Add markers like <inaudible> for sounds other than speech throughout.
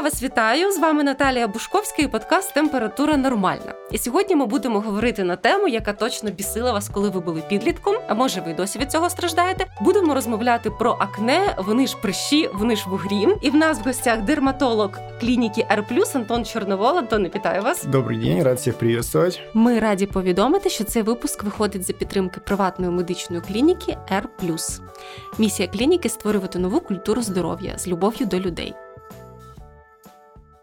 Я вас вітаю. З вами Наталія Бушковська і подкаст Температура нормальна. І сьогодні ми будемо говорити на тему, яка точно бісила вас, коли ви були підлітком. А може, ви досі від цього страждаєте? Будемо розмовляти про акне. Вони ж прищі, вони ж вугрі. І в нас в гостях дерматолог клініки R+, Антон Чорновол. Антон, вітаю вас. Добрий день, рад всіх приветствовать. Ми раді повідомити, що цей випуск виходить за підтримки приватної медичної клініки R+. Місія клініки створювати нову культуру здоров'я з любов'ю до людей.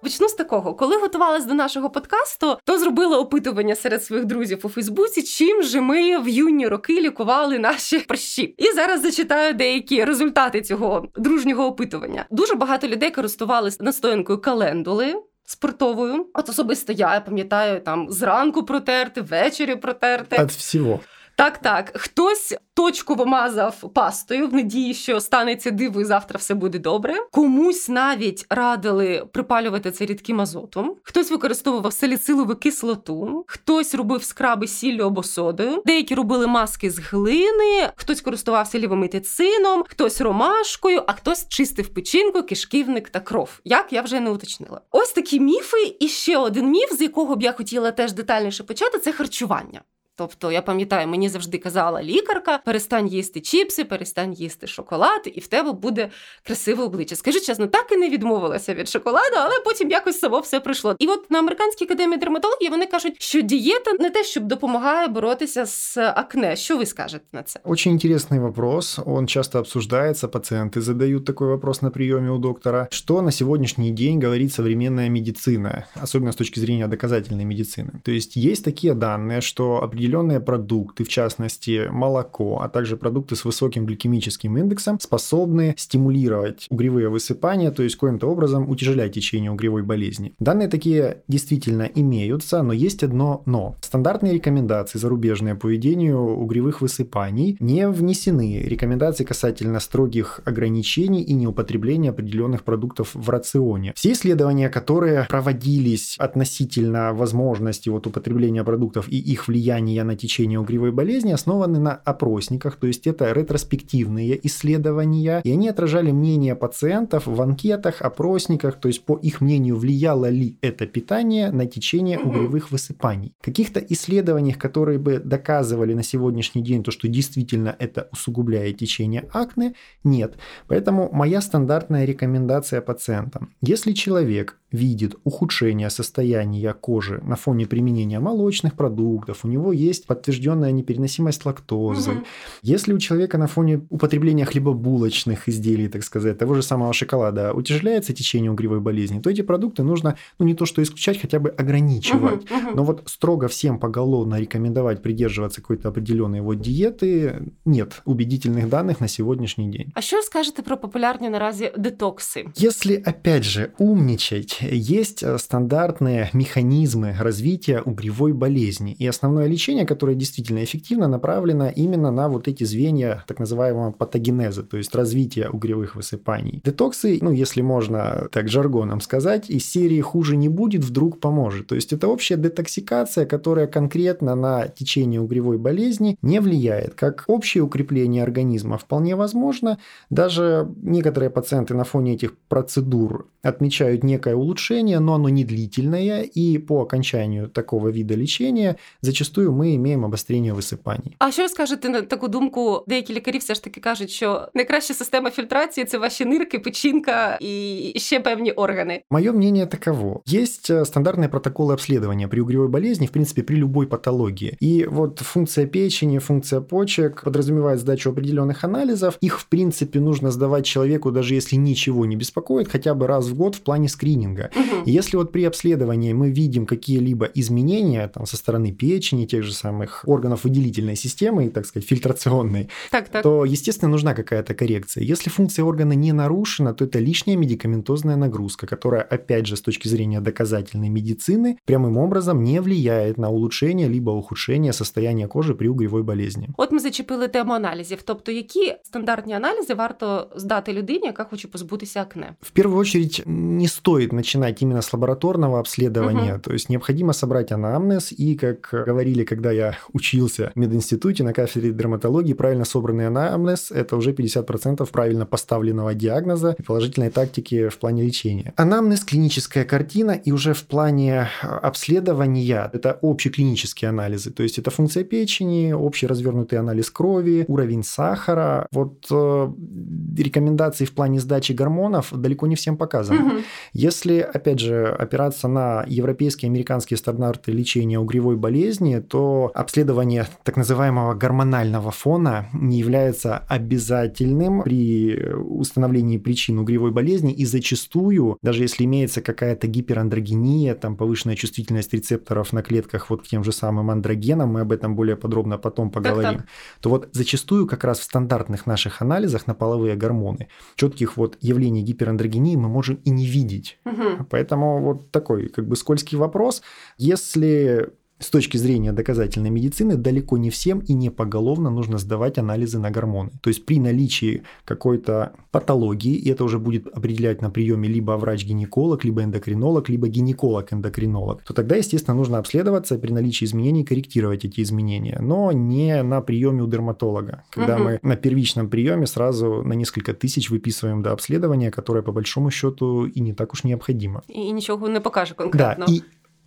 Почну з такого, коли готувалась до нашого подкасту, то зробила опитування серед своїх друзів у Фейсбуці, чим же ми в юні роки лікували наші <laughs> прищі. І зараз зачитаю деякі результати цього дружнього опитування. Дуже багато людей користувалися настоянкою календули. Спортовою, от особисто я, я пам'ятаю там зранку протерти, ввечері протерти. От всього. Так, так. Хтось точково мазав пастою в надії, що станеться диво, і завтра все буде добре. Комусь навіть радили припалювати це рідким азотом. Хтось використовував саліцилову кислоту, хтось робив скраби сіллю або содою. Деякі робили маски з глини, хтось користувався лівомітицином, хтось ромашкою, а хтось чистив печінку, кишківник та кров. Як я вже не уточнила. Ось такі міфи. І ще один міф, з якого б я хотіла теж детальніше почати, це харчування. Тобто, я пам'ятаю, мені завжди казала лікарка: перестань їсти чіпси, перестань їсти шоколад, і в тебе буде красиве обличчя. Скажу чесно, так і не відмовилася від шоколаду, але потім якось само все прийшло. І от на американській академії дерматології вони кажуть, що дієта не те, щоб допомагає боротися з акне. Що ви скажете на це? Очень интересный вопрос. Он часто обсуждается, пациенты задают такой вопрос на приеме у доктора. Что на сегодняшний день говорит современная медицина, особенно с точки зрения доказательной медицины? То есть есть такие данные, что определенные определенные продукты, в частности молоко, а также продукты с высоким гликемическим индексом, способны стимулировать угревые высыпания, то есть коим-то образом утяжелять течение угревой болезни. Данные такие действительно имеются, но есть одно но. Стандартные рекомендации зарубежные по ведению угревых высыпаний не внесены. Рекомендации касательно строгих ограничений и неупотребления определенных продуктов в рационе. Все исследования, которые проводились относительно возможности вот употребления продуктов и их влияния на течение угревой болезни основаны на опросниках, то есть это ретроспективные исследования, и они отражали мнение пациентов в анкетах, опросниках, то есть по их мнению влияло ли это питание на течение угревых высыпаний. Каких-то исследованиях, которые бы доказывали на сегодняшний день то, что действительно это усугубляет течение акне, нет. Поэтому моя стандартная рекомендация пациентам. Если человек видит ухудшение состояния кожи на фоне применения молочных продуктов, у него есть подтвержденная непереносимость лактозы. Угу. Если у человека на фоне употребления хлебобулочных изделий, так сказать, того же самого шоколада утяжеляется течение угревой болезни, то эти продукты нужно, ну не то что исключать, хотя бы ограничивать. Угу, угу. Но вот строго всем поголовно рекомендовать придерживаться какой-то определенной вот диеты нет убедительных данных на сегодняшний день. А что скажете про популярные наразі детоксы? Если опять же умничать есть э, стандартные механизмы развития угревой болезни. И основное лечение, которое действительно эффективно, направлено именно на вот эти звенья так называемого патогенеза, то есть развития угревых высыпаний. Детоксы, ну, если можно так жаргоном сказать, из серии «хуже не будет» вдруг поможет. То есть это общая детоксикация, которая конкретно на течение угревой болезни не влияет. Как общее укрепление организма вполне возможно. Даже некоторые пациенты на фоне этих процедур отмечают некое улучшение, но оно не длительное, и по окончанию такого вида лечения зачастую ми имеем обострення висипань. А що ви скажете на таку думку? Деякі лікарі все ж таки кажуть, що найкраща система фільтрації це ваші нирки, печінка і ще певні органи. Мое мнение таково. Есть э, стандартные протоколы обследования при угревой болезни, в принципе, при любой патологии. И вот функция печени, функция почек подразумевает сдачу определенных анализов. Их, в принципе, нужно сдавать человеку, даже если ничего не беспокоит, хотя бы раз в год в плане скрининга. Угу. Если вот при обследовании мы видим какие-либо изменения там, со стороны печени, тех же самых органов выделительной системы, так сказать, фильтрационной, так, так. то, естественно, нужна какая-то коррекция. Если функция органа не нарушена, то это лишняя медикаментозная нагрузка, которая, опять же, с точки зрения доказательной медицины, прямым образом не влияет на улучшение либо ухудшение состояния кожи при угревой болезни. От ми зачепили тему аналізів. Тобто, які стандартні аналізи варто здати людині, яка хоче позбутися акне? В первую очередь, не стоит начинать именно с лабораторного обследования. Угу. То есть необходимо собрать анамнез и, как говорили когда когда я учился в мединституте на кафедре дерматологии, правильно собранный анамнез – это уже 50% правильно поставленного диагноза и положительной тактики в плане лечения. Анамнез – клиническая картина, и уже в плане обследования – это общеклинические анализы, то есть это функция печени, общий развернутый анализ крови, уровень сахара. Вот э, рекомендации в плане сдачи гормонов далеко не всем показаны. Угу. Если, опять же, опираться на европейские, американские стандарты лечения угревой болезни, то обследование так называемого гормонального фона не является обязательным при установлении причин угревой болезни, и зачастую, даже если имеется какая-то гиперандрогения, там повышенная чувствительность рецепторов на клетках вот к тем же самым андрогенам, мы об этом более подробно потом поговорим, так, так. то вот зачастую как раз в стандартных наших анализах на половые гормоны четких вот явлений гиперандрогении мы можем и не видеть. Угу. Поэтому вот такой как бы скользкий вопрос. Если с точки зрения доказательной медицины далеко не всем и не поголовно нужно сдавать анализы на гормоны. То есть при наличии какой-то патологии, и это уже будет определять на приеме либо врач-гинеколог, либо эндокринолог, либо гинеколог-эндокринолог, то тогда, естественно, нужно обследоваться при наличии изменений корректировать эти изменения, но не на приеме у дерматолога, когда угу. мы на первичном приеме сразу на несколько тысяч выписываем до обследования, которое по большому счету и не так уж необходимо. И ничего не покажет конкретно. Да, и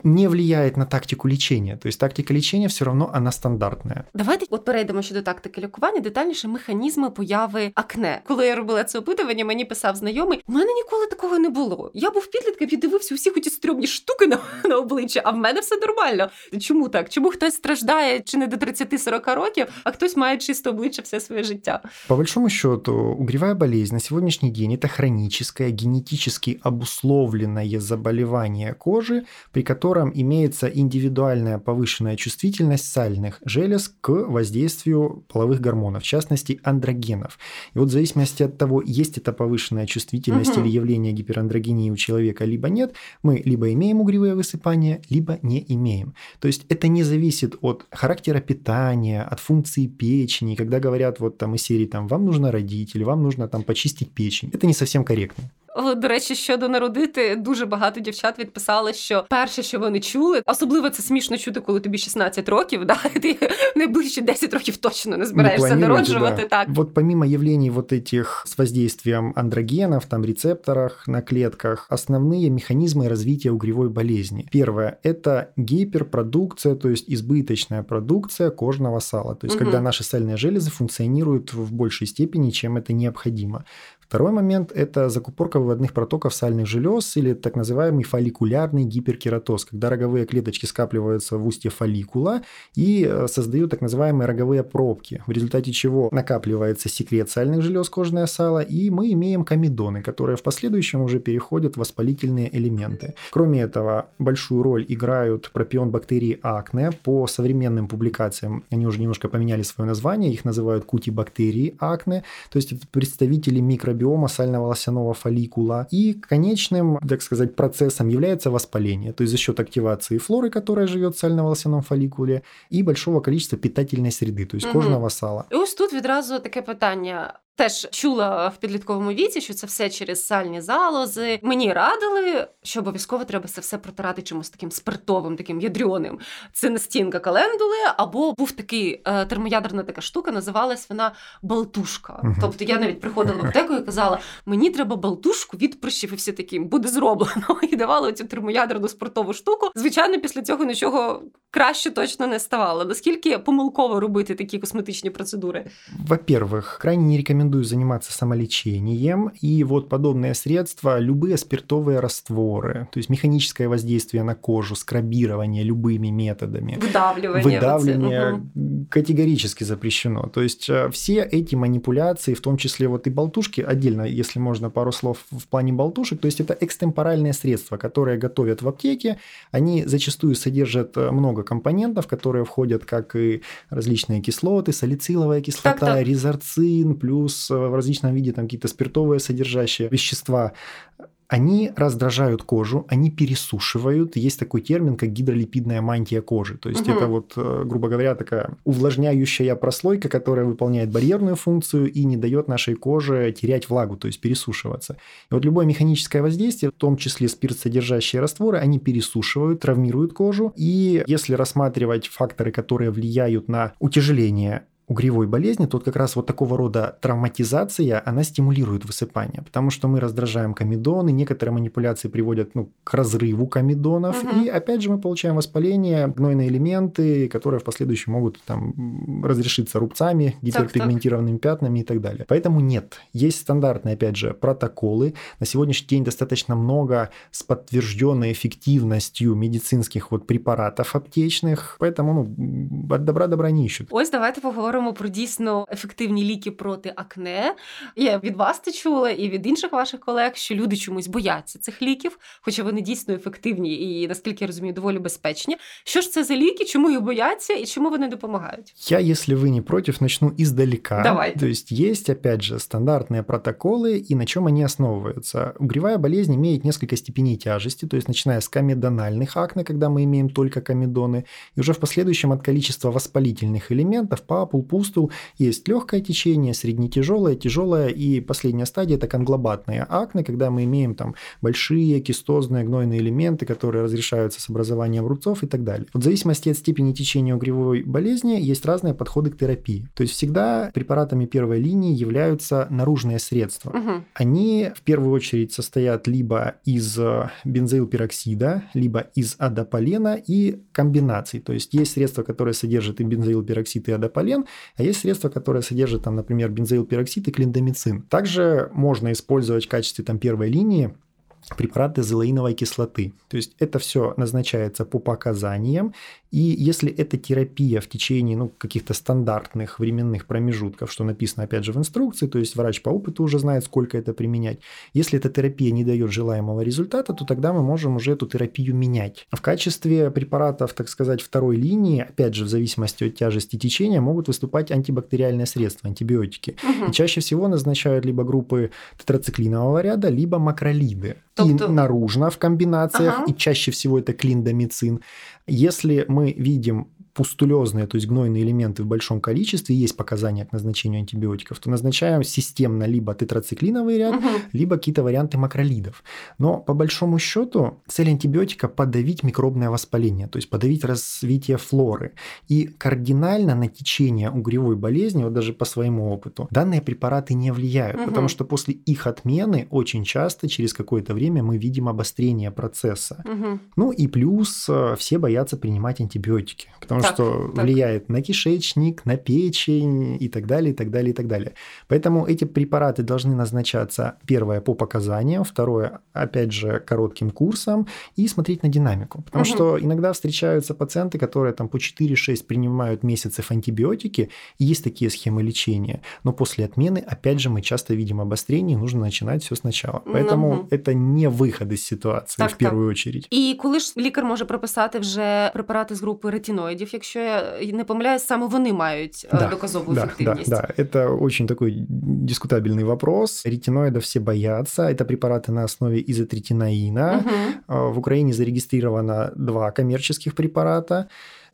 не влияет на тактику лічення. Тобто тактика лічення все одно вона стандартна. Давайте от перейдемо щодо тактики лікування, детальніше механізми появи акне. Коли я робила це опитування, мені писав знайомий: у мене ніколи такого не було. Я був підлітком і дивився усі ті стрьомні штуки на, <laughs> на обличчя, а в мене все нормально. Чому так? Чому хтось страждає чи не до 30-40 років, а хтось має чисто обличчя все своє життя? По большому счету, угревая болезнь на сегодняшний день это хроническое, генетически обусловленное заболевание кожи, при котором котором имеется индивидуальная повышенная чувствительность сальных желез к воздействию половых гормонов, в частности андрогенов. И вот в зависимости от того, есть это повышенная чувствительность угу. или явление гиперандрогении у человека, либо нет, мы либо имеем угревые высыпания, либо не имеем. То есть это не зависит от характера питания, от функции печени. Когда говорят вот там из серии там вам нужно родить или вам нужно там почистить печень, это не совсем корректно. До речі, щодо народити, дуже багато дівчат відписали, що перше, що вони чули, особливо це смішно чути, коли тобі 16 років, <laughs> да, ти найближчі 10 років точно не збираєшся не народжувати. Да. Так. Вот помимо явлений вот этих с воздействием андрогенов, там рецепторах на клетках, основные механизмы развития угревой болезни. Первое – это гиперпродукция, то есть избыточная продукция кожного сала. То есть угу. когда наши сальные железы функционируют в большей степени, чем это необходимо. Второй момент – это закупорка выводных протоков сальных желез или так называемый фолликулярный гиперкератоз, когда роговые клеточки скапливаются в устье фолликула и э, создают так называемые роговые пробки, в результате чего накапливается секрет сальных желез, кожное сало, и мы имеем комедоны, которые в последующем уже переходят в воспалительные элементы. Кроме этого, большую роль играют пропион бактерии акне. По современным публикациям они уже немножко поменяли свое название, их называют кутибактерии акне, то есть это представители микробиома микробиома сально-волосяного фолликула. И конечным, так сказать, процессом является воспаление, то есть за счет активации флоры, которая живет в сально-волосяном фолликуле, и большого количества питательной среды, то есть угу. кожного сала. І ось тут відразу таке питання: Теж чула в підлітковому віці, що це все через сальні залози. Мені радили, що обов'язково треба це все протирати чимось таким спиртовим, таким ядрьоним. Це настінка календули, або був такий е, термоядерна така штука, називалась вона Балтушка. Uh-huh. Тобто я навіть приходила в аптеку і казала: мені треба балтушку від прищів, і всі такі буде зроблено. <laughs> І давали цю термоядерну спиртову штуку. Звичайно, після цього нічого краще точно не ставало. Наскільки помилково робити такі косметичні процедури? Во-первых, крайне не рекомендую рекомендую заниматься самолечением. И вот подобные средства, любые спиртовые растворы, то есть механическое воздействие на кожу, скрабирование любыми методами. Выдавливание. Выдавливание угу. категорически запрещено. То есть э, все эти манипуляции, в том числе вот и болтушки, отдельно, если можно пару слов в плане болтушек, то есть это экстемпоральные средства, которые готовят в аптеке. Они зачастую содержат э, много компонентов, которые входят как и различные кислоты, салициловая кислота, резорцин, плюс в различном виде там какие-то спиртовые содержащие вещества. Они раздражают кожу, они пересушивают. Есть такой термин, как гидролипидная мантия кожи. То есть угу. это вот, э, грубо говоря, такая увлажняющая прослойка, которая выполняет барьерную функцию и не дает нашей коже терять влагу, то есть пересушиваться. И вот любое механическое воздействие, в том числе спиртсодержащие растворы, они пересушивают, травмируют кожу. И если рассматривать факторы, которые влияют на утяжеление угревой болезни, тут как раз вот такого рода травматизация, она стимулирует высыпание, потому что мы раздражаем комедоны, некоторые манипуляции приводят ну, к разрыву комедонов, угу. и опять же мы получаем воспаление, гнойные элементы, которые в последующем могут там разрешиться рубцами, гиперпигментированными пятнами и так далее. Поэтому нет. Есть стандартные, опять же, протоколы. На сегодняшний день достаточно много с подтвержденной эффективностью медицинских вот препаратов аптечных, поэтому ну, от добра добра не ищут. Ось давайте поговоримо говоримо про дійсно ефективні ліки проти акне. Я від вас це чула і від інших ваших колег, що люди чомусь бояться цих ліків, хоча вони дійсно ефективні і, наскільки я розумію, доволі безпечні. Що ж це за ліки, чому їх бояться і чому вони допомагають? Я, если вы не против, начну издалека. Давай. То есть есть, опять же, стандартные протоколы, и на чем они основываются. Угревая болезнь имеет несколько степеней тяжести, то есть начиная с комедональных акне, когда мы имеем только комедоны, и уже в последующем от количества воспалительных элементов, папул, пустул. Есть легкое течение, среднетяжелое, тяжелое и последняя стадия – это конглобатные акне, когда мы имеем там большие кистозные гнойные элементы, которые разрешаются с образованием рубцов и так далее. Вот в зависимости от степени течения угревой болезни есть разные подходы к терапии. То есть всегда препаратами первой линии являются наружные средства. Угу. Они в первую очередь состоят либо из бензоилпероксида, либо из адополена и комбинаций. То есть есть средства, которые содержат и бензоилпероксид, и адополен, а есть средства, которые содержат, там, например, бензоилпероксид и клиндамицин. Также можно использовать в качестве там, первой линии препараты зелаиновой кислоты. То есть это все назначается по показаниям, и если это терапия в течение ну, каких-то стандартных временных промежутков, что написано опять же в инструкции, то есть врач по опыту уже знает, сколько это применять, если эта терапия не дает желаемого результата, то тогда мы можем уже эту терапию менять. В качестве препаратов, так сказать, второй линии, опять же в зависимости от тяжести течения, могут выступать антибактериальные средства, антибиотики. Угу. И чаще всего назначают либо группы тетрациклинового ряда, либо макролиды. Тобто... И наружно в комбинациях, Ага. и чаще всего это клиндамицин. Если мы видим пустулезные, то есть гнойные элементы в большом количестве, есть показания к назначению антибиотиков, то назначаем системно либо тетрациклиновый ряд, Мгм. либо какие-то варианты макролидов. Но по большому счету цель антибиотика – подавить микробное воспаление, то есть подавить развитие флоры. И кардинально на течение угревой болезни, вот даже по своему опыту, данные препараты не влияют, Мгм. потому что после их отмены очень часто через какое-то время мы видим обострение процесса. Мгм. Ну и плюс э, все боятся принимать антибиотики, потому Так, что так. влияет на кишечник, на печень и так далее, и так далее, и так далее. Поэтому эти препараты должны назначаться, первое, по показаниям, второе, опять же, коротким курсом и смотреть на динамику. Потому Мгм. что иногда встречаются пациенты, которые там по 4-6 принимают месяцев антибиотики, и есть такие схемы лечения. Но после отмены, опять же, мы часто видим обострение, и нужно начинать все сначала. Поэтому Мгм. это не выход из ситуации Так, в первую очередь. І коли ж лікар може прописати вже препарати з групи ретиноїдів, якщо я не помиляюсь, саме вони мають е, доказову да, ефективність. Да, да, это очень такой дискутабельный вопрос. Ретиноидов все боятся. Это препараты на основе изотретинаина. Мгм. А, В Украине зарегистрировано два коммерческих препарата.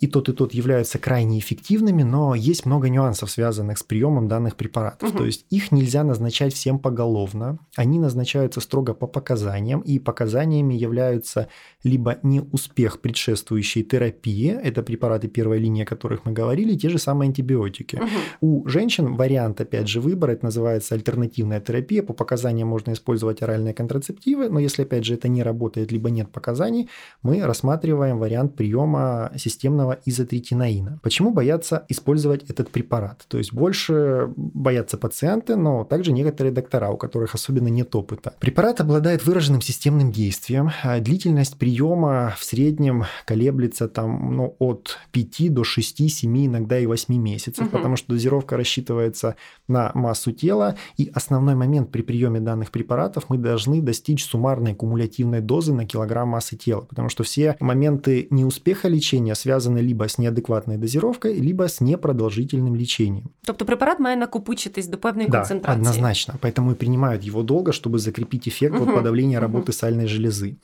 И тот, и тот являются крайне эффективными, но есть много нюансов, связанных с приемом данных препаратов. Мгм. То есть их нельзя назначать всем поголовно. Они назначаются строго по показаниям, и показаниями являются либо неуспех предшествующей терапии, это препараты первой линии, о которых мы говорили, те же самые антибиотики. Мгм. У женщин вариант, опять же, выбора, это называется альтернативная терапия. По показаниям можно использовать оральные контрацептивы, но если, опять же, это не работает, либо нет показаний, мы рассматриваем вариант приема системного изотретинаина. Почему боятся использовать этот препарат? То есть больше боятся пациенты, но также некоторые доктора, у которых особенно нет опыта. Препарат обладает выраженным системным действием. А Длительность приема в среднем колеблется там, ну, от 5 до 6, 7, иногда и 8 месяцев, Мгм. потому что дозировка рассчитывается на массу тела, и основной момент при приеме данных препаратов мы должны достичь суммарной кумулятивной дозы на килограмм массы тела, потому что все моменты неуспеха лечения связаны связано либо с неадекватной дозировкой, либо с непродолжительным лечением. Тобто препарат має накопичитись до певної Да, концентрації. однозначно. Поэтому и принимают его долго, чтобы закрепить эффект вот Мгм, подавления мгм. работы сальной железы.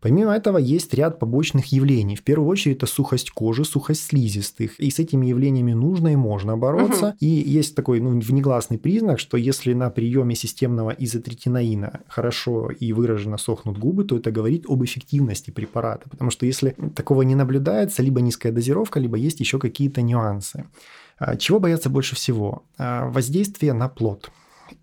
Помимо этого, есть ряд побочных явлений. В первую очередь, это сухость кожи, сухость слизистых. И с этими явлениями нужно и можно бороться. И есть такой ну, внегласный признак, что если на приеме системного изотретинаина хорошо и выраженно сохнут губы, то это говорит об эффективности препарата. Потому что если такого не наблюдается, либо низкая дозировка, либо есть еще какие-то нюансы. А, Чего бояться больше всего? А, Воздействие на плод.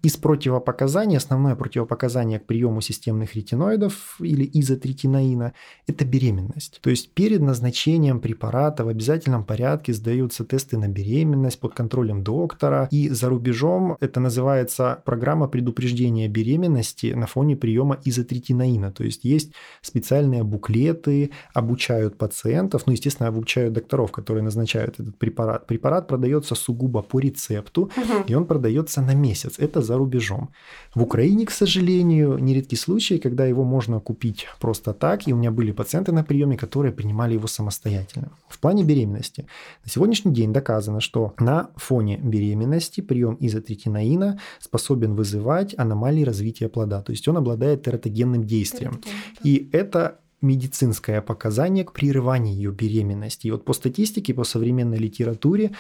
Из противопоказаний, основное противопоказание к приему системных ретиноидов или изотретинаина – это беременность. То есть перед назначением препарата в обязательном порядке сдаются тесты на беременность под контролем доктора. И за рубежом это называется программа предупреждения беременности на фоне приема изотретинаина. То есть есть специальные буклеты, обучают пациентов, ну, естественно, обучают докторов, которые назначают этот препарат. Препарат продается сугубо по рецепту, Мгм. и он продается на месяц. Это за рубежом. В Украине, к сожалению, нередки случаи, когда его можно купить просто так. И у меня были пациенты на приеме, которые принимали его самостоятельно. В плане беременности. На сегодняшний день доказано, что на фоне беременности прием изотретинаина способен вызывать аномалии развития плода. То есть он обладает тератогенным действием. И это медицинское показание к прерыванию ее беременности. И вот по статистике, по современной литературе,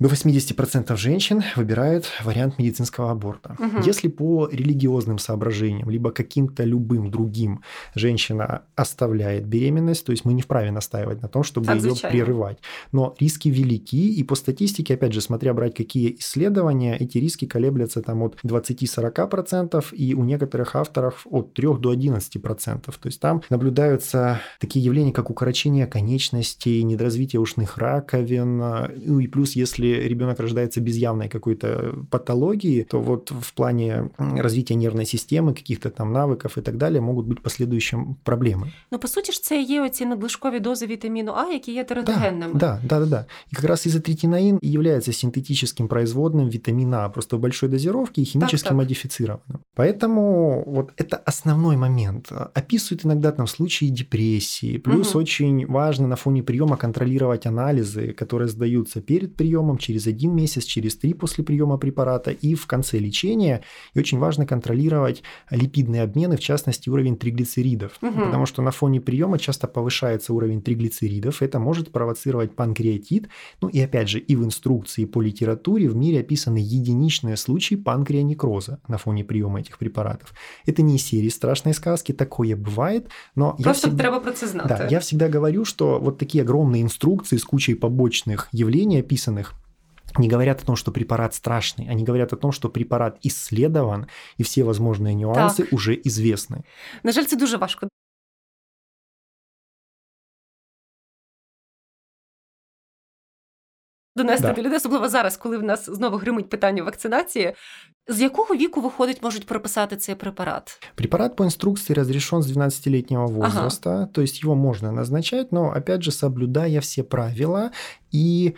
до 80% женщин выбирают вариант медицинского аборта. Мгм. Если по религиозным соображениям, либо каким-то любым другим женщина оставляет беременность, то есть мы не вправе настаивать на том, чтобы ее прерывать. Но риски велики, и по статистике, опять же, смотря брать какие исследования, эти риски колеблятся там от 20-40%, и у некоторых авторов от 3 до 11%. То есть там наблюдаются такие явления, как укорочение конечностей, недоразвитие ушных раковин, ну и плюс, если ребенок рождается без явной какой-то патологии, то вот в плане м, развития нервной системы, каких-то там навыков и так далее могут быть последующим проблемы. Ну, по суті ж, це є оці надлишкові дози вітаміну А, які є тератогенними. Да, да, да, да. И как раз изотретинаин и является синтетическим производным витамина А, просто в большой дозировке и химически так. модифицированным. Поэтому вот это основной момент. Описывают иногда там случаи депрессии. Плюс Мгм. очень важно на фоне приема контролировать анализы, которые сдаются перед приемом, через один месяц, через три после приема препарата и в конце лечения. И очень важно контролировать липидные обмены, в частности, уровень триглицеридов. Мгм. Потому что на фоне приема часто повышается уровень триглицеридов. Это может провоцировать панкреатит. Ну и опять же, и в инструкции по литературе в мире описаны единичные случаи панкреонекроза на фоне приема этих препаратов. Это не из серии страшной сказки, такое бывает, но я Просто всегда... треба про це знати. Да, я всегда говорю, что вот такие огромные инструкции с кучей побочных явлений описанных не говорят о том, что препарат страшный, они говорят о том, что препарат исследован, и все возможные нюансы уже известны. На жаль, це дуже важко. Донести Да. до людей, особливо зараз, коли в нас знову гримить питання вакцинації. З якого віку виходить, можуть прописати цей препарат? Препарат по инструкции разрешен с 12-летнего возраста, то есть его можно назначать, но опять же соблюдая все правила и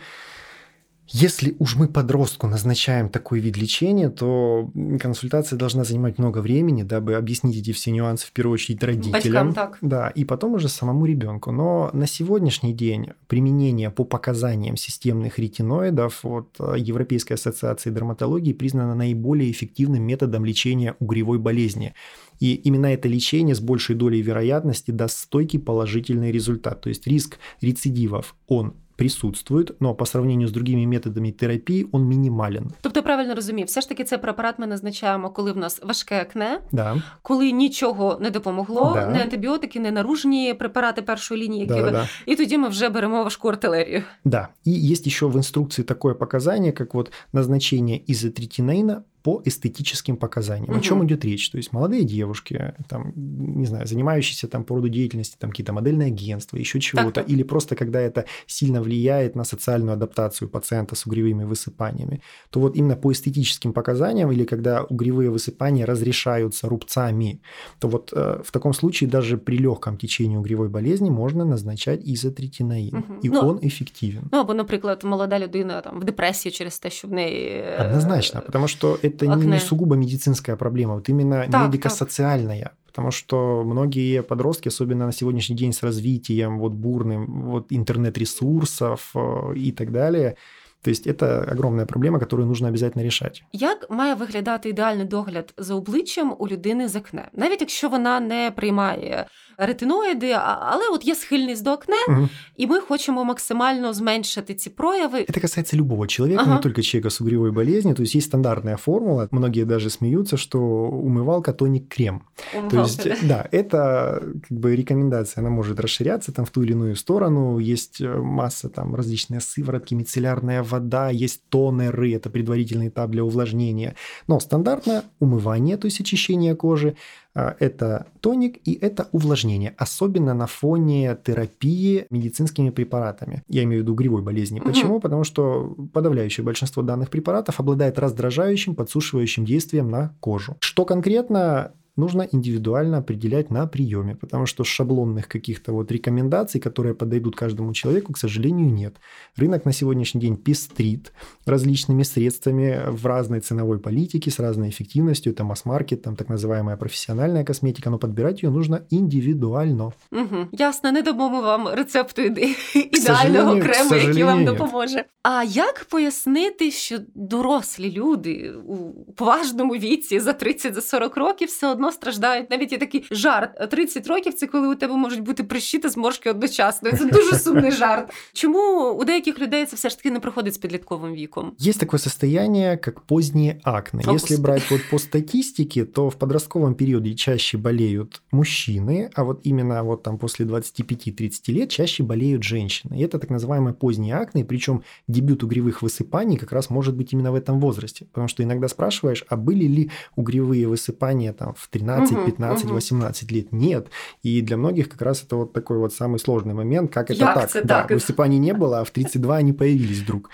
если уж мы подростку назначаем такой вид лечения, то консультация должна занимать много времени, дабы объяснить эти все нюансы в первую очередь родителям. Батькам так. Да, и потом уже самому ребенку. Но на сегодняшний день применение по показаниям системных ретиноидов от э, Европейской ассоциации дерматологии признано наиболее эффективным методом лечения угревой болезни. И именно это лечение с большей долей вероятности даст стойкий положительный результат. То есть риск рецидивов, он присутствует, но по сравнению с другими методами терапии он минимален. Тобто, я правильно розумію, все ж таки цей препарат ми назначаємо, коли в нас важке акне, Да, коли нічого не допомогло, Да. не антибіотики, не наружні препарати першої лінії, які да, ви... да, да. і тоді ми вже беремо важку артилерію. Да, и есть еще в инструкции такое показание, как вот назначение изотретинаина по эстетическим показаниям. О Мгм. чем идет речь? То есть молодые девушки, там, не знаю, занимающиеся там по роду деятельности, там какие-то модельные агентства, еще чего-то, Так-так. или просто когда это сильно влияет на социальную адаптацию пациента с угревыми высыпаниями, то вот именно по эстетическим показаниям или когда угревые высыпания разрешаются рубцами, то вот э, в таком случае даже при легком течении угревой болезни можно назначать изотретинаин, Мгм. и Ну, он эффективен. Ну або, наприклад, молода людина там в депресії через те, що в неї е, Однозначно, потому что это это не, не сугубо медицинская проблема, вот именно так, медико-социальная. Так. Потому что многие подростки, особенно на сегодняшний день с развитием вот бурным вот интернет-ресурсов э, и так далее, то есть это огромная проблема, которую нужно обязательно решать. Як має виглядати ідеальний догляд за обличчям у людини з акне, навіть якщо вона не приймає ретиноїди, але от є схильність до акне, угу. і ми хочемо максимально зменшити ці прояви. Это касается любого человека, ага. не только человека с угревой болезнью. То есть есть стандартная формула. Многие даже смеются, что умывалка тоник крем. Умывалка, То есть, да. да, это как бы рекомендация, она может расширяться там в ту или иную сторону. Есть э, масса там различные сыворотки, мицеллярная вода, есть тонеры, это предварительный этап для увлажнения. Но стандартно умывание, то есть очищение кожи, а, это тоник и это увлажнение, особенно на фоне терапии медицинскими препаратами. Я имею в виду гривой болезни. Почему? Угу. Потому что подавляющее большинство данных препаратов обладает раздражающим, подсушивающим действием на кожу. Что конкретно нужно индивидуально определять на приеме, потому что шаблонных каких-то вот рекомендаций, которые подойдут каждому человеку, к сожалению, нет. Рынок на сегодняшний день пестрит различными средствами в разной ценовой политике, с разной эффективностью. Это масс-маркет, там так называемая профессиональная косметика, но подбирать ее нужно индивидуально. Угу. Ясно, не дамо ми вам рецепту ідеального крему, який вам допоможе. А як пояснити, що дорослі люди у поважному віці за 30-40 років все одно страждають? Навіть є такий жарт. 30 років це коли у тебе можуть бути прищі та зморшки одночасно. Це дуже сумний <laughs> жарт. Чому у деяких людей це все ж таки не проходить з підлітковим віком? Есть такое состояние, как поздние акне. О, Если брать вот по статистике, то в подростковом периоде чаще болеют мужчины, а вот именно вот там после 25-30 лет чаще болеют женщины. И это так называемое поздние акне, причем дебют угревых высыпаний как раз может быть именно в этом возрасте. Потому что иногда спрашиваешь, а были ли угревые высыпания там в 13, 15, 18 лет? Нет. И для многих как раз это вот такой вот самый сложный момент, как это Як так. Да, так? Высыпаний не <laughs> было, а в 32 они появились вдруг.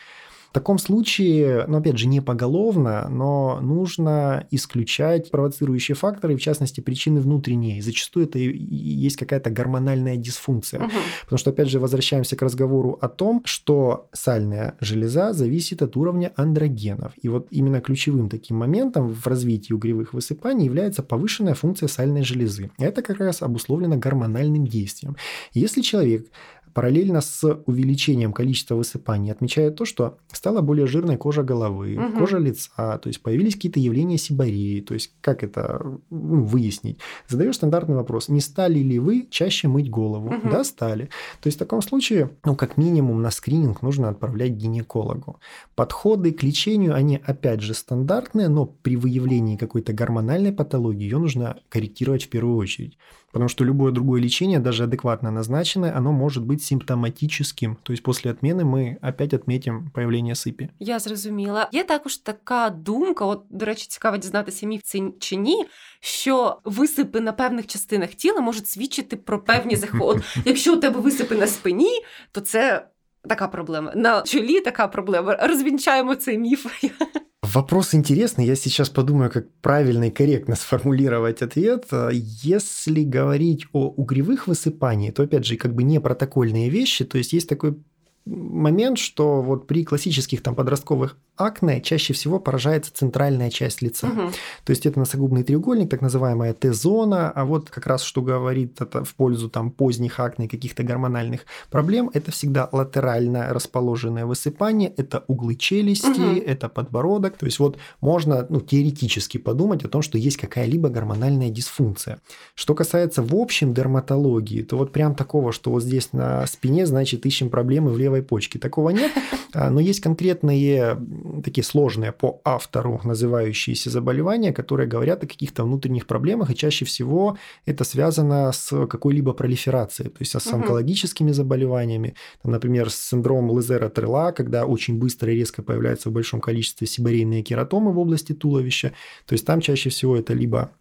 В таком случае, ну, опять же, не поголовно, но нужно исключать провоцирующие факторы, в частности, причины внутренние. И зачастую это есть какая-то гормональная дисфункция. Угу. Потому что, опять же, возвращаемся к разговору о том, что сальная железа зависит от уровня андрогенов. И вот именно ключевым таким моментом в развитии угревых высыпаний является повышенная функция сальной железы. Это как раз обусловлено гормональным действием. Если человек Параллельно с увеличением количества высыпаний отмечают то, что стала более жирной кожа головы, угу. кожа лица, то есть появились какие-то явления сибарии, то есть как это ну, выяснить? Задаешь стандартный вопрос, не стали ли вы чаще мыть голову? Угу. Да, стали. То есть в таком случае, ну, как минимум на скрининг нужно отправлять гинекологу. Подходы к лечению, они опять же стандартные, но при выявлении какой-то гормональной патологии ее нужно корректировать в первую очередь. Потому что любое другое лечение, даже адекватно назначенное, оно может быть симптоматическим. То есть после отмены мы опять отметим появление сыпи. Я зрозуміла. Є також така думка, от, до речі, цікаво дізнатися, міф це чи ні, що висипи на певних частинах тіла можуть свідчити про певні захворювання. <laughs> Якщо у тебе висипи на спині, то це така проблема. На чолі така проблема. Розвінчаємо цей міф. <laughs> Вопрос интересный. Я сейчас подумаю, как правильно и корректно <laughs> сформулировать ответ. Если говорить о угревых высыпаниях, то, опять же, как бы не протокольные вещи. То есть есть такой момент, что вот при классических там подростковых акне чаще всего поражается центральная часть лица. Угу. То есть это носогубный треугольник, так называемая Т-зона, а вот как раз что говорит это в пользу там поздних акне каких-то гормональных проблем, это всегда латерально расположенное высыпание, это углы челюсти, угу. это подбородок. То есть вот можно ну, теоретически подумать о том, что есть какая-либо гормональная дисфункция. Что касается в общем дерматологии, то вот прям такого, что вот здесь на спине, значит, ищем проблемы в левой почке. Такого нет, а, но есть конкретные такие сложные по автору называющиеся заболевания, которые говорят о каких-то внутренних проблемах, и чаще всего это связано с какой-либо пролиферацией, то есть с онкологическими заболеваниями, там, например, с синдромом Лезера-Трела, когда очень быстро и резко появляется в большом количестве сибарейные кератомы в области туловища, то есть там чаще всего это либо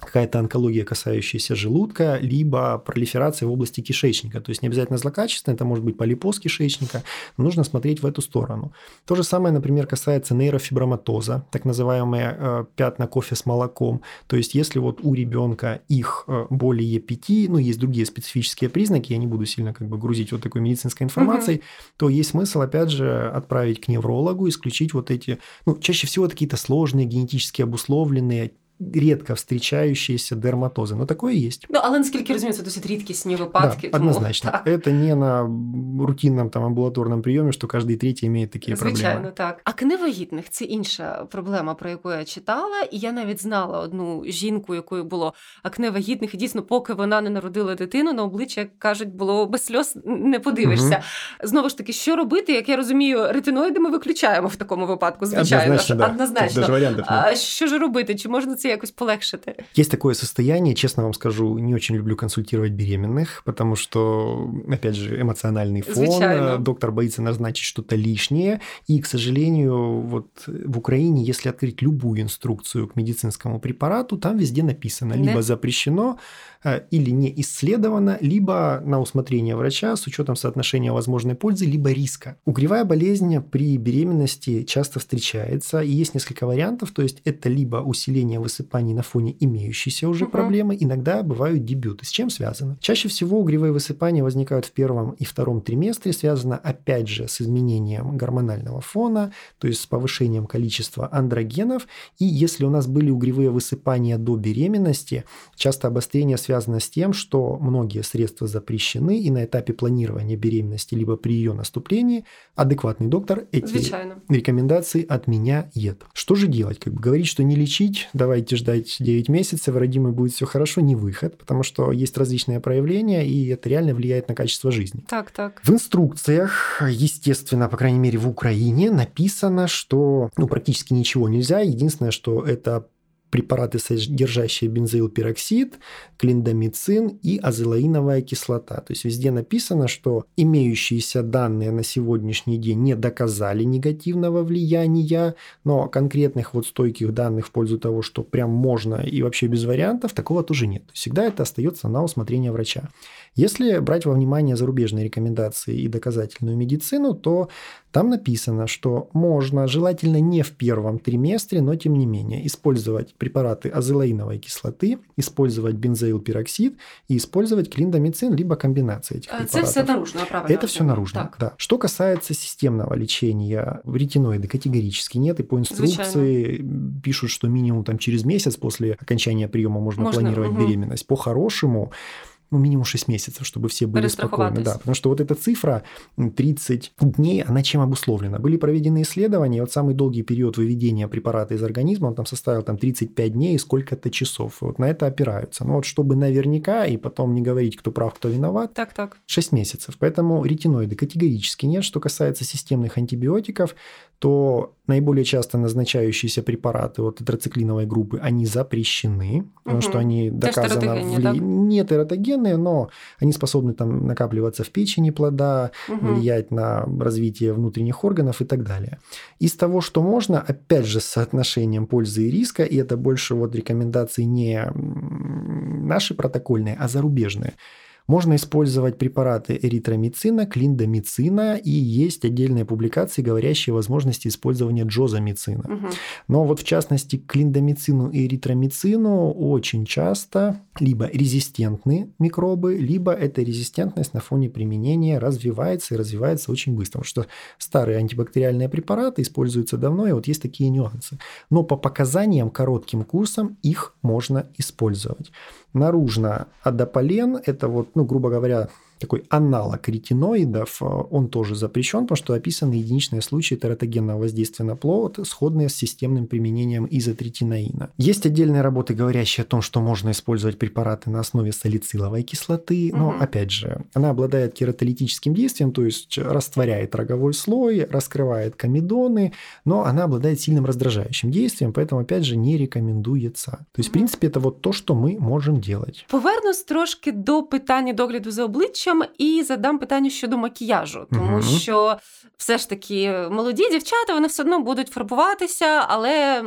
какая-то онкология, касающаяся желудка, либо пролиферация в области кишечника. То есть не обязательно злокачественная, это может быть полипоз кишечника, но нужно смотреть в эту сторону. То же самое, например, касается нейрофиброматоза, так называемые э, пятна кофе с молоком. То есть если вот у ребенка их э, более пяти, ну, есть другие специфические признаки, я не буду сильно как бы грузить вот такой медицинской информацией, угу. то есть смысл, опять же, отправить к неврологу, исключить вот эти, ну, чаще всего какие-то сложные, генетически обусловленные, редко встречающиеся дерматози. Но такое есть. Ну, але наскільки розумію, це досить рідкісні випадки. Да, тому... однозначно. Так. Это не на рутинном там амбулаторном прийомі, що кожен третій має такі Звичайно, проблеми. Звичайно, так. А кневагітних це інша проблема, про яку я читала. І я навіть знала одну жінку, якою було акне вагітних, і дійсно, поки вона не народила дитину, на обличчя як кажуть, було без сльоз не подивишся. Угу. Знову ж таки, що робити, як я розумію, ретиноїди ми виключаємо в такому випадку. Звичайно, однозначно. Да. однозначно. А що ж робити? Чи можна це якось полегшити. Есть такое состояние, честно вам скажу, не очень люблю консультировать беременных, потому что, опять же, эмоциональный фон, Звичайно. доктор боится назначить что-то лишнее, и, к сожалению, вот в Украине, если открыть любую инструкцию к медицинскому препарату, там везде написано, либо да. запрещено, Э, или не исследовано, либо на усмотрение врача с учетом соотношения возможной пользы, либо риска. Угревая болезнь при беременности часто встречается, и есть несколько вариантов, то есть это либо усиление высыпаний на фоне имеющейся уже угу. проблемы, иногда бывают дебюты. С чем связано? Чаще всего угревые высыпания возникают в первом и втором триместре, связано опять же с изменением гормонального фона, то есть с повышением количества андрогенов, и если у нас были угревые высыпания до беременности, часто обострение связано связано с тем, что многие средства запрещены, и на этапе планирования беременности либо при ее наступлении адекватный доктор эти Звичайно. рекомендации отменяет. Что же делать? Как бы говорить, что не лечить, давайте ждать 9 месяцев, родимый будет все хорошо, не выход, потому что есть различные проявления, и это реально влияет на качество жизни. Так, так. В инструкциях, естественно, по крайней мере в Украине, написано, что ну, практически ничего нельзя. Единственное, что это препараты, содержащие бензоилпероксид, клиндамицин и азелаиновая кислота. То есть везде написано, что имеющиеся данные на сегодняшний день не доказали негативного влияния, но конкретных вот стойких данных в пользу того, что прям можно и вообще без вариантов, такого тоже нет. Всегда это остается на усмотрение врача. Если брать во внимание зарубежные рекомендации и доказательную медицину, то там написано, что можно, желательно не в первом триместре, но тем не менее, использовать препараты азелаиновой кислоты, использовать бензоилпероксид и использовать клиндамицин, либо комбинации этих препаратов. Это все наружно, правильно? Это все наружно, так. да. Что касается системного лечения, ретиноиды категорически нет, и по инструкции Звичайно. пишут, что минимум там через месяц после окончания приема можно, можно планировать угу. беременность. По-хорошему, ну, минимум 6 месяцев, чтобы все были спокойны. Да, потому что вот эта цифра 30 дней, она чем обусловлена? Были проведены исследования, вот самый долгий период выведения препарата из организма, он там составил там 35 дней и сколько-то часов. Вот на это опираются. Но вот чтобы наверняка и потом не говорить, кто прав, кто виноват, так, так. 6 месяцев. Поэтому ретиноиды категорически нет. Что касается системных антибиотиков, то наиболее часто назначающиеся препараты вот тетрациклиновой группы, они запрещены, потому угу. что они доказано... Вли... Да? Нет эротогенные, но они способны там накапливаться в печени плода, угу. влиять на развитие внутренних органов и так далее. Из того, что можно, опять же, с соотношением пользы и риска, и это больше вот рекомендации не наши протокольные, а зарубежные – можно использовать препараты эритромицина, клиндамицина, и есть отдельные публикации, говорящие о возможности использования джозамицина. Угу. Но вот в частности к клиндамицину и эритромицину очень часто либо резистентны микробы, либо эта резистентность на фоне применения развивается и развивается очень быстро. Потому что старые антибактериальные препараты используются давно, и вот есть такие нюансы. Но по показаниям коротким курсом их можно использовать. Наружно адополен – это вот, ну, грубо говоря, такой аналог ретиноидов, э, он тоже запрещен, потому что описаны единичные случаи тератогенного воздействия на плод, сходные с системным применением изотретиноина. Есть отдельные работы, говорящие о том, что можно использовать препараты на основе салициловой кислоты, но, угу. опять же, она обладает кератолитическим действием, то есть растворяет роговой слой, раскрывает комедоны, но она обладает сильным раздражающим действием, поэтому, опять же, не рекомендуется. То есть, в принципе, это вот то, что мы можем делать. Повернусь трошки до питання догляду за обличчям обличчям і задам питання щодо макіяжу, тому угу. що все ж таки молоді дівчата вони все одно будуть фарбуватися, але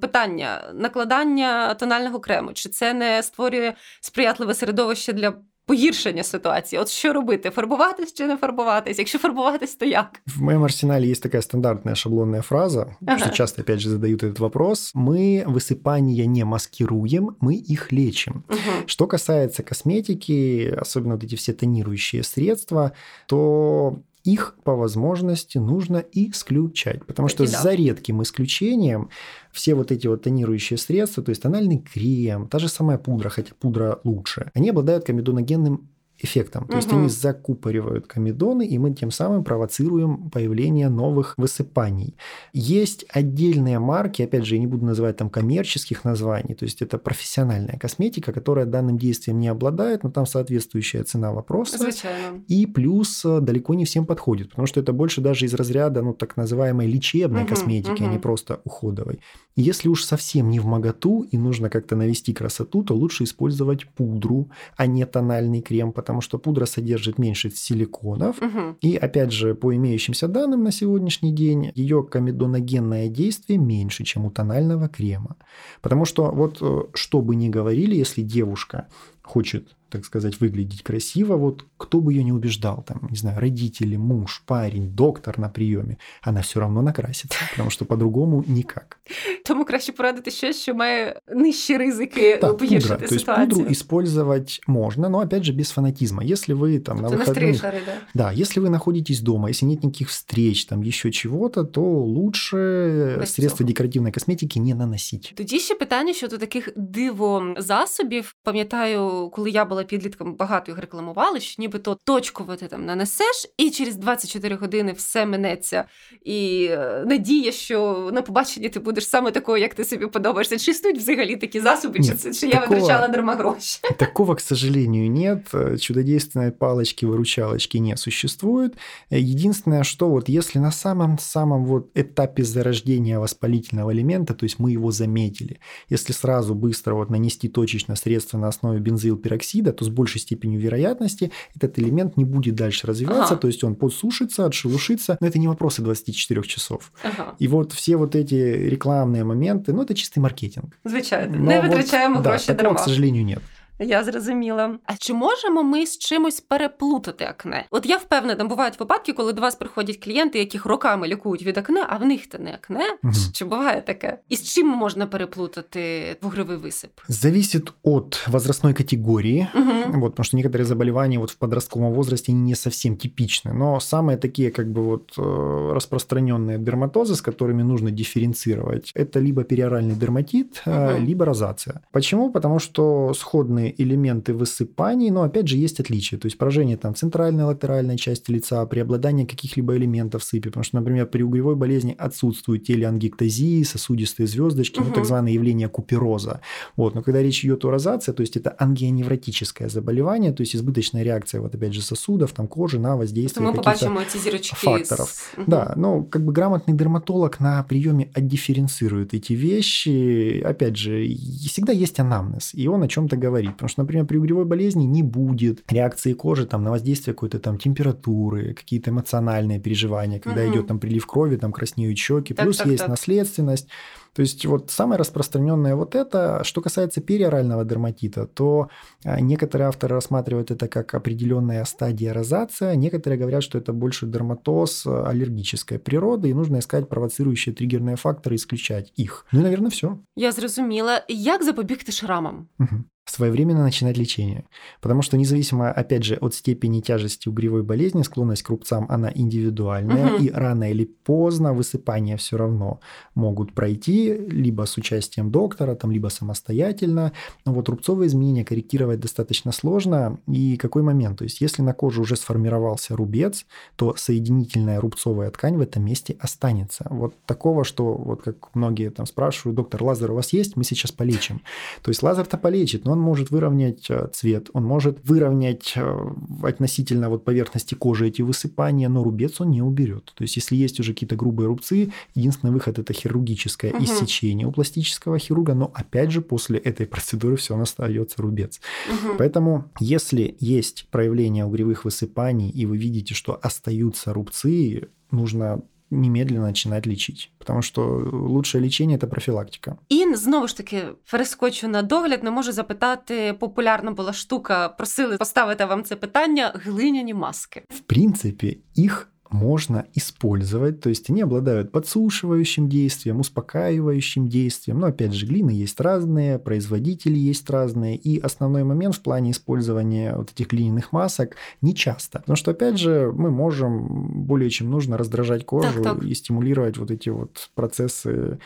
питання накладання тонального крему чи це не створює сприятливе середовище для погіршення ситуації. От що робити? Фарбуватись чи не фарбуватись? Якщо фарбуватись, то як? В моем арсенале есть такая стандартная шаблонная фраза, ага. что часто, опять же, задают этот вопрос. Мы высыпания не маскируем, мы их лечим. Угу. Что касается косметики, особенно вот эти все тонирующие средства, то их по возможности нужно исключать. Потому что да. за редким исключением все вот эти вот тонирующие средства, то есть тональный крем, та же самая пудра, хотя пудра лучше, они обладают комедоногенным эффектом. То угу. есть они закупоривают комедоны, и мы тем самым провоцируем появление новых высыпаний. Есть отдельные марки, опять же, я не буду называть там коммерческих названий, то есть это профессиональная косметика, которая данным действием не обладает, но там соответствующая цена вопроса. Звичайно. И плюс э, далеко не всем подходит, потому что это больше даже из разряда, ну, так называемой лечебной угу, косметики, угу. а не просто уходовой. Если уж совсем не в моготу и нужно как-то навести красоту, то лучше использовать пудру, а не тональный крем, потому что пудра содержит меньше силиконов. Угу. И опять же, по имеющимся данным на сегодняшний день, ее комедоногенное действие меньше, чем у тонального крема. Потому что вот э, что бы ни говорили, если девушка хочет так сказать, выглядеть красиво, вот кто бы ее не убеждал, там, не знаю, родители, муж, парень, доктор на приеме, она все равно накрасится, <laughs> потому что по-другому никак. Тому краще порадити щось, що має нижчі ризики да, погіршити пудра. То есть пудру использовать можно, но опять же без фанатизма. Если вы там на выходных... Шары, да? да, если вы находитесь дома, если нет никаких встреч, там еще чего-то, то лучше Без средства цього. декоративної косметики не наносить. Тоді ще питання щодо таких дивозасобів. Пам'ятаю, коли я була підлітком, багато їх рекламували, що нібито точково ти там нанесеш, і через 24 години все минеться. І е, надія, що на побаченні ти будеш саме такою, як ти собі подобаєшся. Чи існують взагалі такі засоби, нет, чи це чи я витрачала дарма гроші? <laughs> Такого, к сожалению, нет. Чудодейственной палочки-выручалочки не существует. Единственное, что вот если на самом-самом вот этапе зарождения воспалительного элемента, то есть мы его заметили, если сразу быстро вот нанести точечно средство на основе бензоилпероксида, то с большей степенью вероятности этот элемент не будет дальше развиваться, ага. то есть он подсушится, отшелушится, но это не вопросы 24 часов. Ага. И вот все вот эти рекламные моменты, ну это чистый маркетинг. Звичайно, но не витрачаємо вот, гроші да, такого, к сожалению, нет. Я зрозуміла. А чи можемо ми з чимось переплутати акне? От я впевнена, там бувають випадки, коли до вас приходять клієнти, яких роками лікують від акне, а в них то не акне. Угу. Чи буває таке? І з чим можна переплутати бугровий висип? Зависит от возрастной категории, угу. вот, потому что некоторые заболевания вот в подростковом возрасте не совсем типичны, но самые такие как бы вот э, распространенные дерматозы, с которыми нужно дифференцировать, это либо периоральный дерматит, угу. либо розация. Почему? Потому что сходные элементы высыпаний, но опять же есть отличия. То есть поражение там центральной латеральной части лица, преобладание каких-либо элементов сыпи. Потому что, например, при угревой болезни отсутствуют телеангиктазии, сосудистые звездочки, угу. ну, так званое явление купероза. Вот. Но когда речь идет о розации, то есть это ангионевротическое заболевание, то есть избыточная реакция, вот опять же, сосудов, там, кожи на воздействие мы побачим эти зирочки факторов. С... Угу. Да, но как бы грамотный дерматолог на приеме отдифференцирует эти вещи. Опять же, всегда есть анамнез, и он о чем-то говорит. Потому что, например, при угревой болезни не будет реакции кожи там, на воздействие какой-то там температуры, какие-то эмоциональные переживания, когда угу. идет там прилив крови, там краснеют щеки, так, плюс так, есть так. наследственность. То есть вот самое распространенное вот это. Что касается периорального дерматита, то а, некоторые авторы рассматривают это как определенная стадия розация, некоторые говорят, что это больше дерматоз а, аллергической природы, и нужно искать провоцирующие триггерные факторы, исключать их. Ну и, наверное, все. Я зрозуміла. Як запобігти шрамам? Угу своевременно начинать лечение. Потому что независимо, опять же, от степени тяжести угревой болезни, склонность к рубцам, она индивидуальная, угу. и рано или поздно высыпания все равно могут пройти, либо с участием доктора, там, либо самостоятельно. Но вот рубцовые изменения корректировать достаточно сложно. И какой момент? То есть, если на коже уже сформировался рубец, то соединительная рубцовая ткань в этом месте останется. Вот такого, что, вот как многие там спрашивают, доктор, лазер у вас есть? Мы сейчас полечим. То есть лазер-то полечит, но он может выровнять э, цвет, он может выровнять э, относительно вот поверхности кожи эти высыпания, но рубец он не уберет. То есть, если есть уже какие-то грубые рубцы, единственный выход это хирургическое угу. иссечение у пластического хирурга, но опять же после этой процедуры все равно остается рубец. Угу. Поэтому, если есть проявление угревых высыпаний, и вы видите, что остаются рубцы, нужно немедленно начинать лічить, тому що лучше лічення це профілактика. І знову ж таки перескочу на догляд. Не можу запитати. Популярна була штука. Просили поставити вам це питання: глиняні маски. В принципі, їх можно использовать, то есть они обладают подсушивающим действием, успокаивающим действием. Но опять же, глины есть разные, производители есть разные, и основной момент в плане использования вот этих глиняных масок не часто. Потому что, опять же, мы можем более чем нужно раздражать кожу так, так. и стимулировать вот эти вот процессы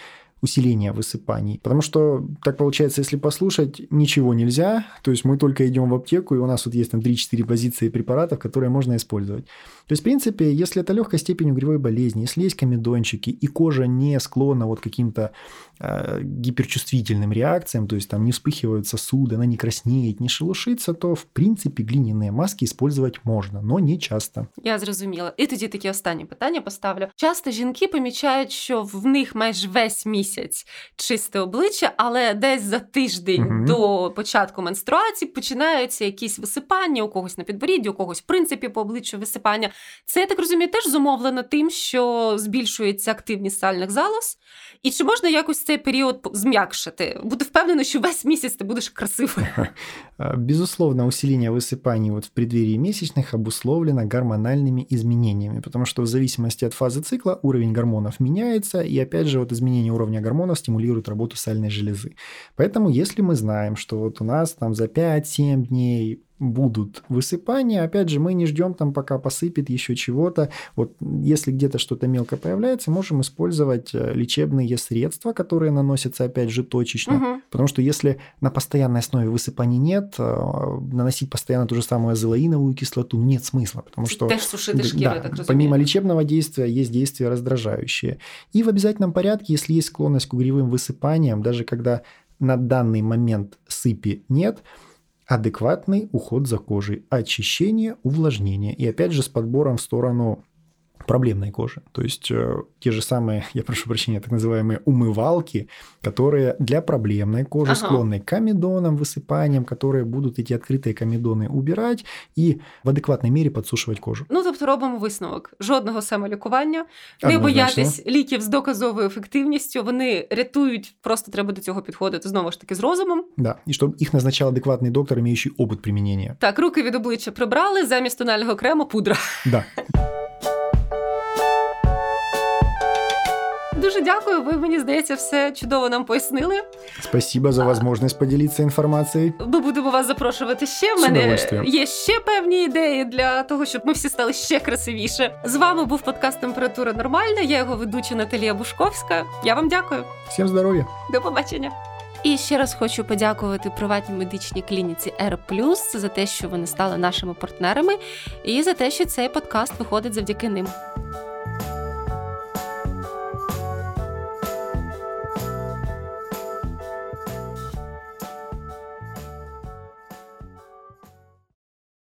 усиления высыпаний. Потому что так получается, если послушать, ничего нельзя. То есть мы только идем в аптеку, и у нас вот есть там 3-4 позиции препаратов, которые можно использовать. То есть, в принципе, если это легкая степень угревой болезни, если есть комедончики, и кожа не склонна вот каким-то э, гиперчувствительным реакциям, то есть там не вспыхивают сосуды, она не краснеет, не шелушится, то, в принципе, глиняные маски использовать можно, но не часто. Я зрозуміла. І тоді такі останні питання поставлю. Часто жінки помічають, що в них майже весь місяць чисте обличчя, але десь за тиждень угу. до початку менструації починаються якісь висипання, у когось на підборідді, у когось в принципі по обличчю висипання. Це я так розумію, теж зумовлено тим, що збільшується активність сальних залоз. І чи можна якось цей період зм'якшити? Бути впевнено, що весь місяць ти будеш красивою. <laughs> Безусловно, усиление высыпаний вот в преддверии месячных обусловлено гормональными изменениями, потому что в зависимости от фазы цикла уровень гормонов меняется, и опять же вот изменение уровня гормонов стимулирует работу сальной железы. Поэтому если мы знаем, что вот у нас там за 5-7 дней будут высыпания. Опять же, мы не ждем там, пока посыпет еще чего-то. Вот если где-то что-то мелко появляется, можем использовать э, лечебные средства, которые наносятся, опять же, точечно. Угу. Потому что если на постоянной основе высыпаний нет, э, наносить постоянно ту же самую азелаиновую кислоту нет смысла. Потому что Теж сушити шкіру, да, так помимо лечебного действия есть действия раздражающие. И в обязательном порядке, если есть склонность к угревым высыпаниям, даже когда на данный момент сыпи нет – адекватный уход за кожей, очищение, увлажнение. И опять же с подбором в сторону проблемной кожи. То есть э, те же самые, <laughs> я прошу прощения, так называемые умывалки, которые для проблемной кожи, ага. склонной к комедонам, высыпаниям, которые будут эти открытые комедоны убирать и в адекватной мере подсушивать кожу. Ну, тобто робимо висновок. Жодного самолікування, не боятись ліків з доказовою ефективністю, вони рятують, просто треба до цього підходити знову ж таки з розумом. Да, і щоб їх назначав адекватний доктор, маючий опит примінення. Так, руки від обличчя прибрали, замість тонального крему пудра. Да. <laughs> дякую. Ви мені здається, все чудово нам пояснили. Спасибо за можливість поділитися інформацією. Ми будемо вас запрошувати ще. В мене є ще певні ідеї для того, щоб ми всі стали ще красивіше. З вами був подкаст Температура Нормальна. Я його ведуча Наталія Бушковська. Я вам дякую. Всім здоров'я. До побачення. І ще раз хочу подякувати приватній медичній клініці R+, за те, що вони стали нашими партнерами, і за те, що цей подкаст виходить завдяки ним.